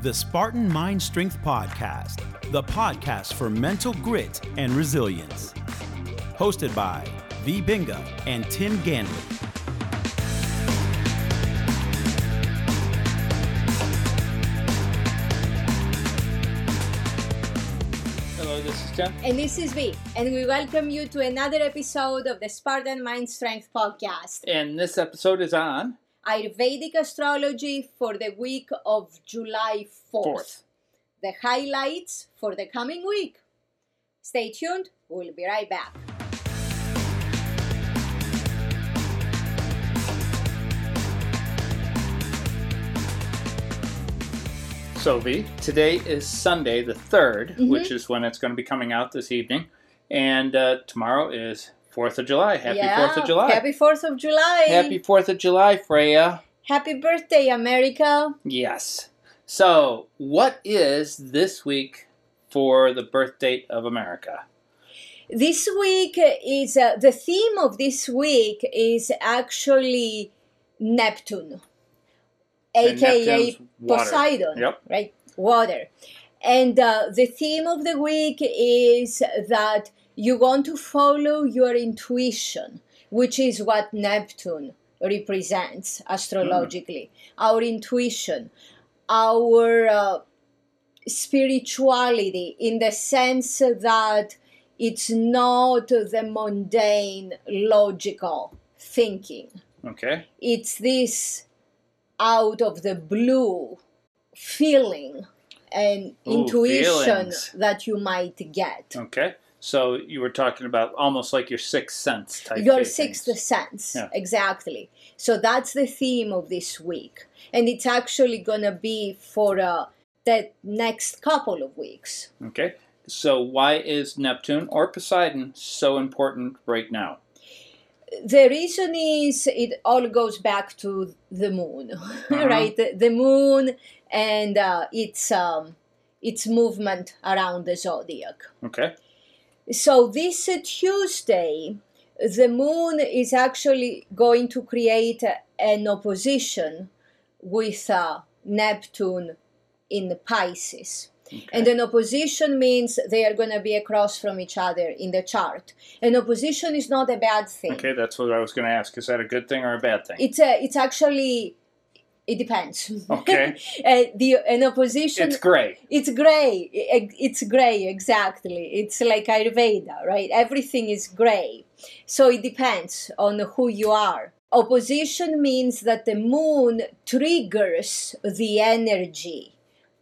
the Spartan Mind Strength Podcast, the podcast for mental grit and resilience. Hosted by V. Binga and Tim Ganley. Hello, this is Tim. And this is V, and we welcome you to another episode of the Spartan Mind Strength Podcast. And this episode is on Ayurvedic astrology for the week of July 4th. 4th. The highlights for the coming week. Stay tuned, we'll be right back. So V. Today is Sunday, the 3rd, Mhm. which is when it's going to be coming out this evening. And uh, tomorrow is 4th of July. Happy yeah, 4th of July. Happy 4th of July. Happy 4th of July, Freya. Happy birthday, America. Yes. So, what is this week for the birth date of America? This week is uh, the theme of this week is actually Neptune, And aka Poseidon, Yep. right? Water. And uh, the theme of the week is that you want to follow your intuition, which is what Neptune represents astrologically. Our intuition, our uh, spirituality, in the sense that it's not the mundane, logical thinking Okay. it's this out of the blue feeling and Ooh, intuition feelings. that you might get. Okay. So, you were talking about almost like your sixth sense type Your sixth things. sense, Yeah. exactly. So that's the theme of this week. And it's actually going to be for uh, the next couple of weeks. Okay. So, why is Neptune or Poseidon so important right now? the reason is it all goes back to the moon right the, the moon and uh, its um, its movement around the zodiac Okay. So this tuesday the moon is actually going to create an opposition with uh, neptune in pisces and an opposition means they are going to be across from each other in the chart an opposition is not a bad thing Okay, that's what I was going to ask. Is that a good thing or a bad thing? it's a, it's actually it depends. Okay. uh, the an opposition It's gray. it's gray. It's gray exactly. It's like ayurveda right? Everything is gray. So it depends on who you are. Opposition means that the moon triggers the energy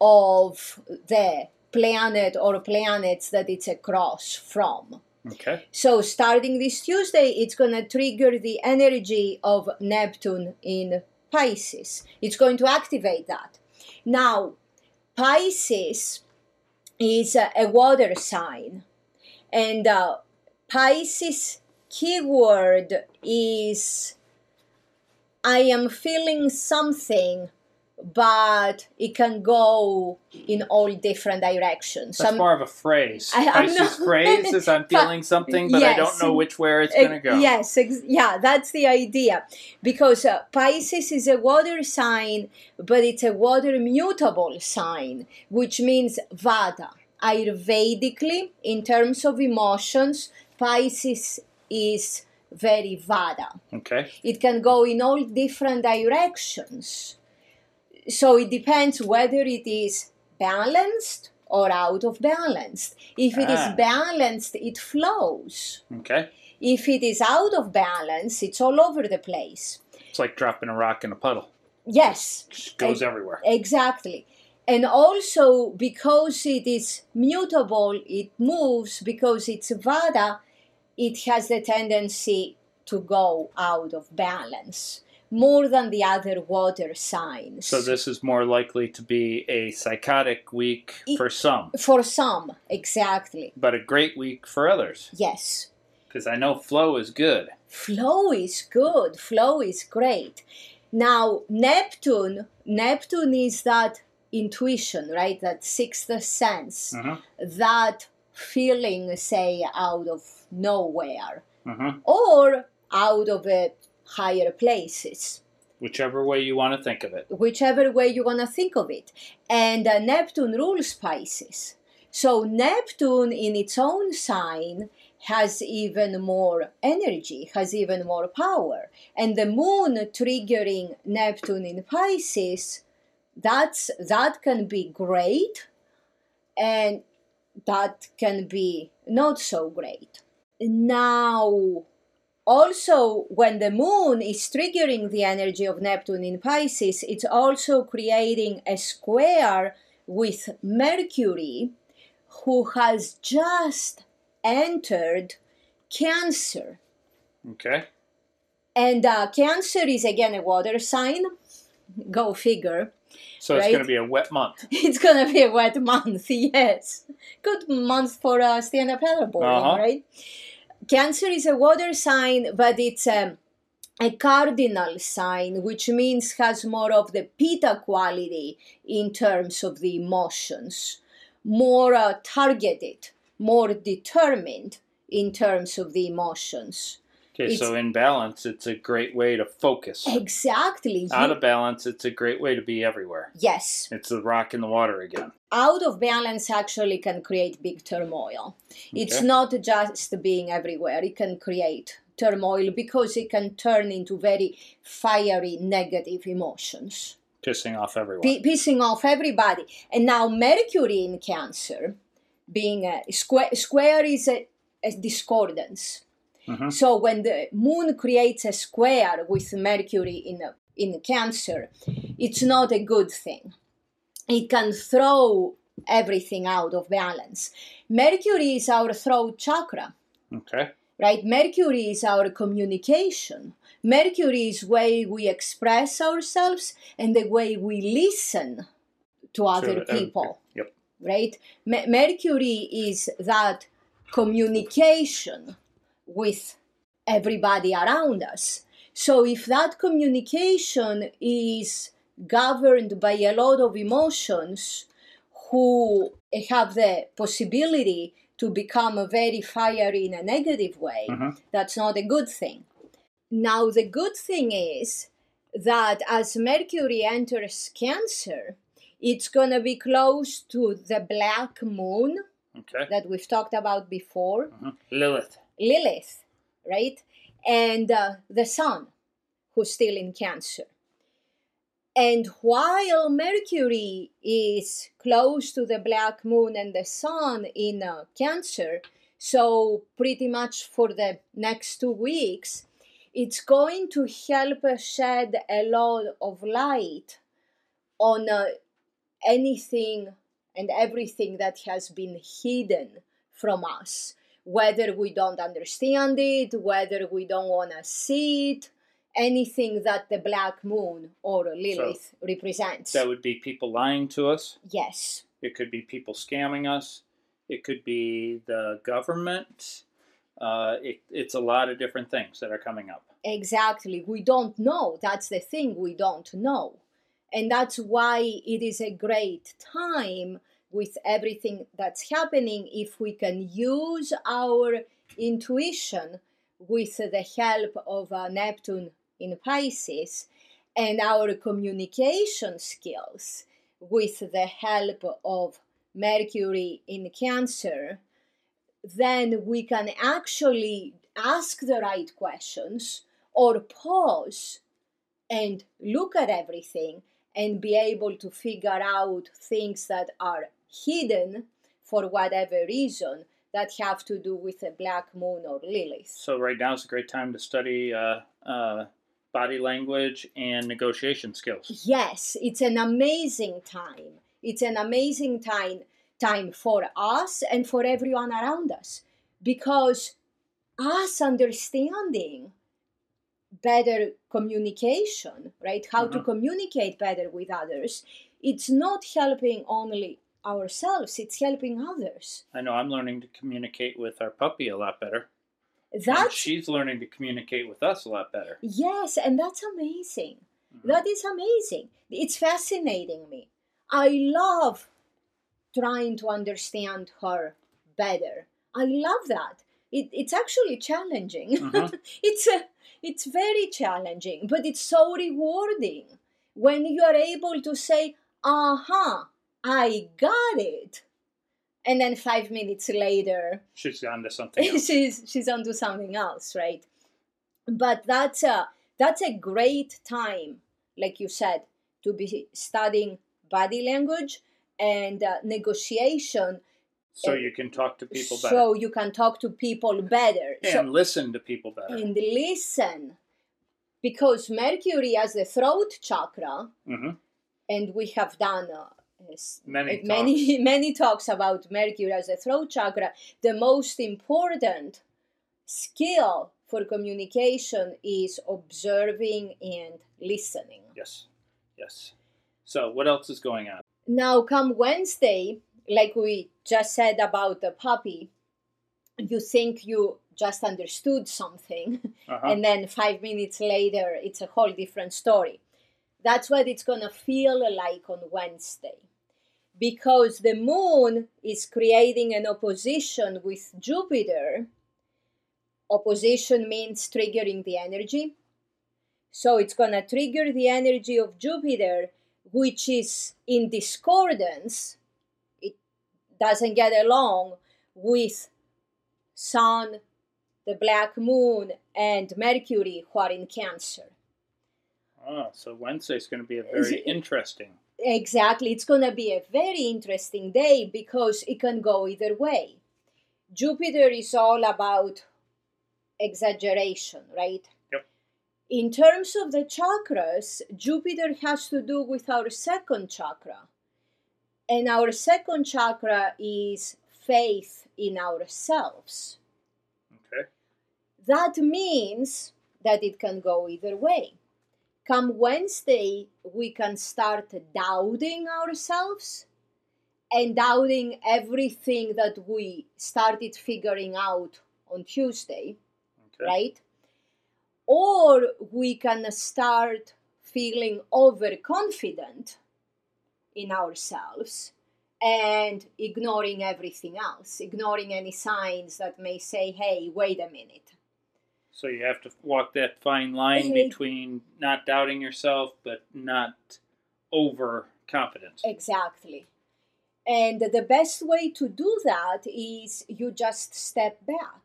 of the planet or planets that it's across from. Okay. so starting this Tuesday, it's going to trigger the energy of Neptune in Pisces. It's going to activate that. Now, Pisces is a, a water sign, and uh, Pisces keyword is I am feeling something, but it can go in all different directions. That's Some- more of a phrase. I- I'm Pisces not- phrase is I'm feeling something, but I don't know which where it's going to go. Yes, ex- yeah, that's the idea. Because uh, Pisces is a water sign, but it's a water mutable sign, which means Vata. Ayurvedically, in terms of emotions, Pisces is very Vata. Okay. It can go in all different directions. So it depends whether it is balanced or out of balance. If it is Ah. balanced, it flows. Okay. If it is out of balance, it's all over the place. It's like dropping a rock in a puddle. Yes, Just goes I- everywhere. exactly. And also because it is mutable, it moves, because it's Vata, it has the tendency to go out of balance more than the other water signs. So this is more likely to be a psychotic week E- for some, For some, exactly. but a great week for others. Yes. Because I know flow is good. Flow is good. Flow is great. Now, Neptune, Neptune is that intuition, right? That sixth sense, Mhm. that feeling, say, out of nowhere Mhm. or out of uh, higher places. Whichever way you want to think of it. whichever way you want to think of it. And uh, Neptune rules Pisces. So Neptune in its own sign has even more energy, has even more power. And the moon triggering Neptune in Pisces, that's that can be great and that can be not so great. Now also when the moon is triggering the energy of neptune in pisces it's also creating a square with mercury who has just entered cancer Okay. and uh, cancer is again a water sign go figure So it's going to be a wet month. it's gonna be a wet month yes good month for uh, stand-up paddleboarding Uh-huh. right cancer is a water sign but it's um, a cardinal sign which means has more of the pitta quality in terms of the emotions. More uh, targeted more determined in terms of the emotions Okay, so in balance, it's a great way to focus. exactly Out of balance, it's a great way to be everywhere. yes It's the rock in the water again. out of balance actually can create big turmoil. It's not just being everywhere, it can create turmoil because it can turn into very fiery negative emotions, Pissing off everyone. P- pissing off everybody. And now, Mercury in Cancer, being a square, square is a, a discordance. Mhm. So when the moon creates a square with Mercury in a, in Cancer, it's not a good thing. It can throw everything out of balance. Mercury is our throat chakra, okay. right? Mercury is our communication. Mercury is way we express ourselves and the way we listen to other uh, people Yep. right? Me- Mercury is that communication with everybody around us. So if that communication is governed by a lot of emotions who have the possibility to become very fiery in a negative way, Mhm. that's not a good thing. Now, the good thing is that as Mercury enters Cancer, it's going to be close to the black moon Okay. that we've talked about before, Mhm. Lilith. Lilith, right? And uh, the sun, who's still in Cancer. And while Mercury is close to the black moon and the sun in uh, Cancer, so pretty much for the next two weeks, it's going to help shed a lot of light on uh, anything and everything that has been hidden from us, whether we don't understand it, whether we don't want to see it, anything that the black moon or Lilith represents. That would be people lying to us. yes, It could be people scamming us. It could be the government. Uh, it, it's a lot of different things that are coming up. exactly. We don't know. That's the thing, we don't know. And that's why it is a great time with everything that's happening if we can use our intuition with the help of uh, Neptune in Pisces and our communication skills with the help of Mercury in Cancer, then we can actually ask the right questions or pause and look at everything and be able to figure out things that are hidden for whatever reason that have to do with a black moon or Lilith. So right now is a great time to study uh, uh, body language and negotiation skills. Yes, it's an amazing time. It's an amazing time time for us and for everyone around us because us understanding better communication, right? How to Mhm. communicate better with others, it's not helping only ourselves, it's helping others. I know I'm learning to communicate with our puppy a lot better. And she's learning to communicate with us a lot better. Yes, and that's amazing. Mhm. That is amazing. It's fascinating me. I love trying to understand her better. I love that. It, it's actually challenging. Mhm. it's a, it's very challenging, but it's so rewarding when you are able to say, "Uh huh, I got it," and then five minutes later, she's on to something else. she's she's onto something else, right? But that's a that's a great time, like you said, to be studying body language and uh, negotiation. So you can talk to people better. So you can talk to people better. And so, listen to people better. And listen. Because mercury has the throat chakra hmm and we have done uh, Many many many talks about mercury as a throat chakra. The most important skill for communication is observing and listening. Yes. Yes. So what else is going on? Now come wednesday like we just said about the puppy you think you just understood something uh-huh. and then five minutes later it's a whole different story. That's what it's going to feel like on wednesday because the moon is creating an opposition with jupiter. Opposition means triggering the energy. So it's going to trigger the energy of jupiter which is in discordance it doesn't get along with sun the black moon and mercury who are in cancer. Oh, so wednesday's going to be a very interesting exactly. It's going to be a very interesting day because it can go either way. Jupiter is all about exaggeration right? Yep. in terms of the chakras jupiter has to do with our second chakra. And our second chakra is faith in ourselves. Okay. That means that it can go either way. Come Wednesday, we can start doubting ourselves and doubting everything that we started figuring out on Tuesday, okay right? Or we can start feeling overconfident in ourselves and ignoring everything else, ignoring any signs that may say, hey, wait a minute. So you have to walk that fine line Mhm. between not doubting yourself but not overconfidence Exactly. And the best way to do that is you just step back.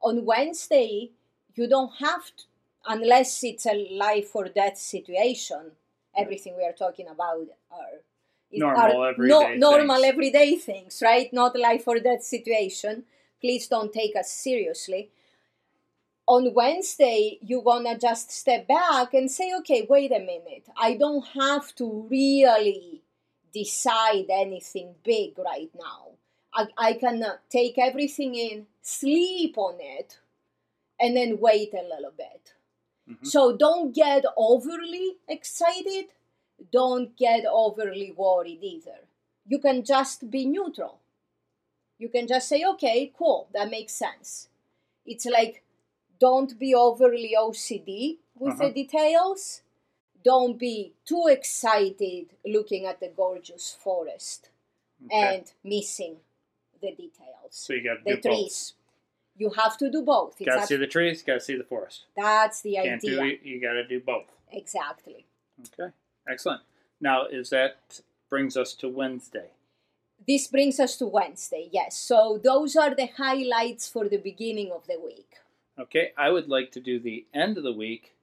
On Wednesday, you don't have to, unless it's a life or death situation, everything we are talking about are Normal, are everyday normal things. everyday things, right? Not life or death situation. Please don't take us seriously. On Wednesday, you wanna just step back and say, okay, wait a minute. I don't have to really decide anything big right now. I, I can uh, take everything in, sleep on it, and then wait a little bit. Mhm. So don't get overly excited, don't get overly worried either. You can just be neutral. You can just say, okay, cool, that makes sense. It's like, don't be overly OCD with Uh-huh. the details. Don't be too excited looking at the gorgeous forest okay. and missing the details. so you got the trees. You have to do both. both got to see the trees got to see the forest that's the can't idea. do it you got to do both Exactly. okay excellent now is that brings us to wednesday This brings us to Wednesday, yes. So those are the highlights for the beginning of the week. Okay, I would like to do the end of the week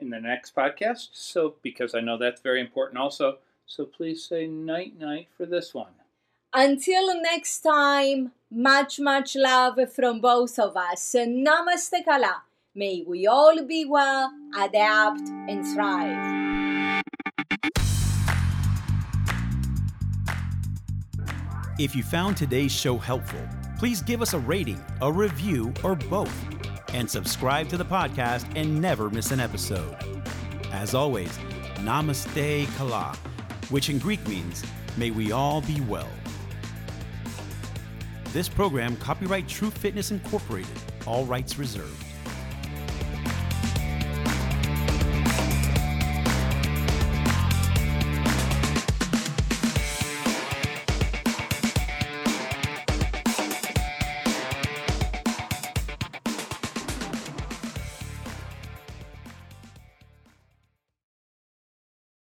in the next podcast. So, because I know that's very important also. So, please say night night for this one. Until next time, much, much love from both of us. Namaste Kala. May we all be well, adapt, and thrive. If you found today's show helpful, please give us a rating, a review, or both, and subscribe to the podcast and never miss an episode. As always, Namaste Kala, which in Greek means, may we all be well. This program, copyright True Fitness Incorporated, all rights reserved.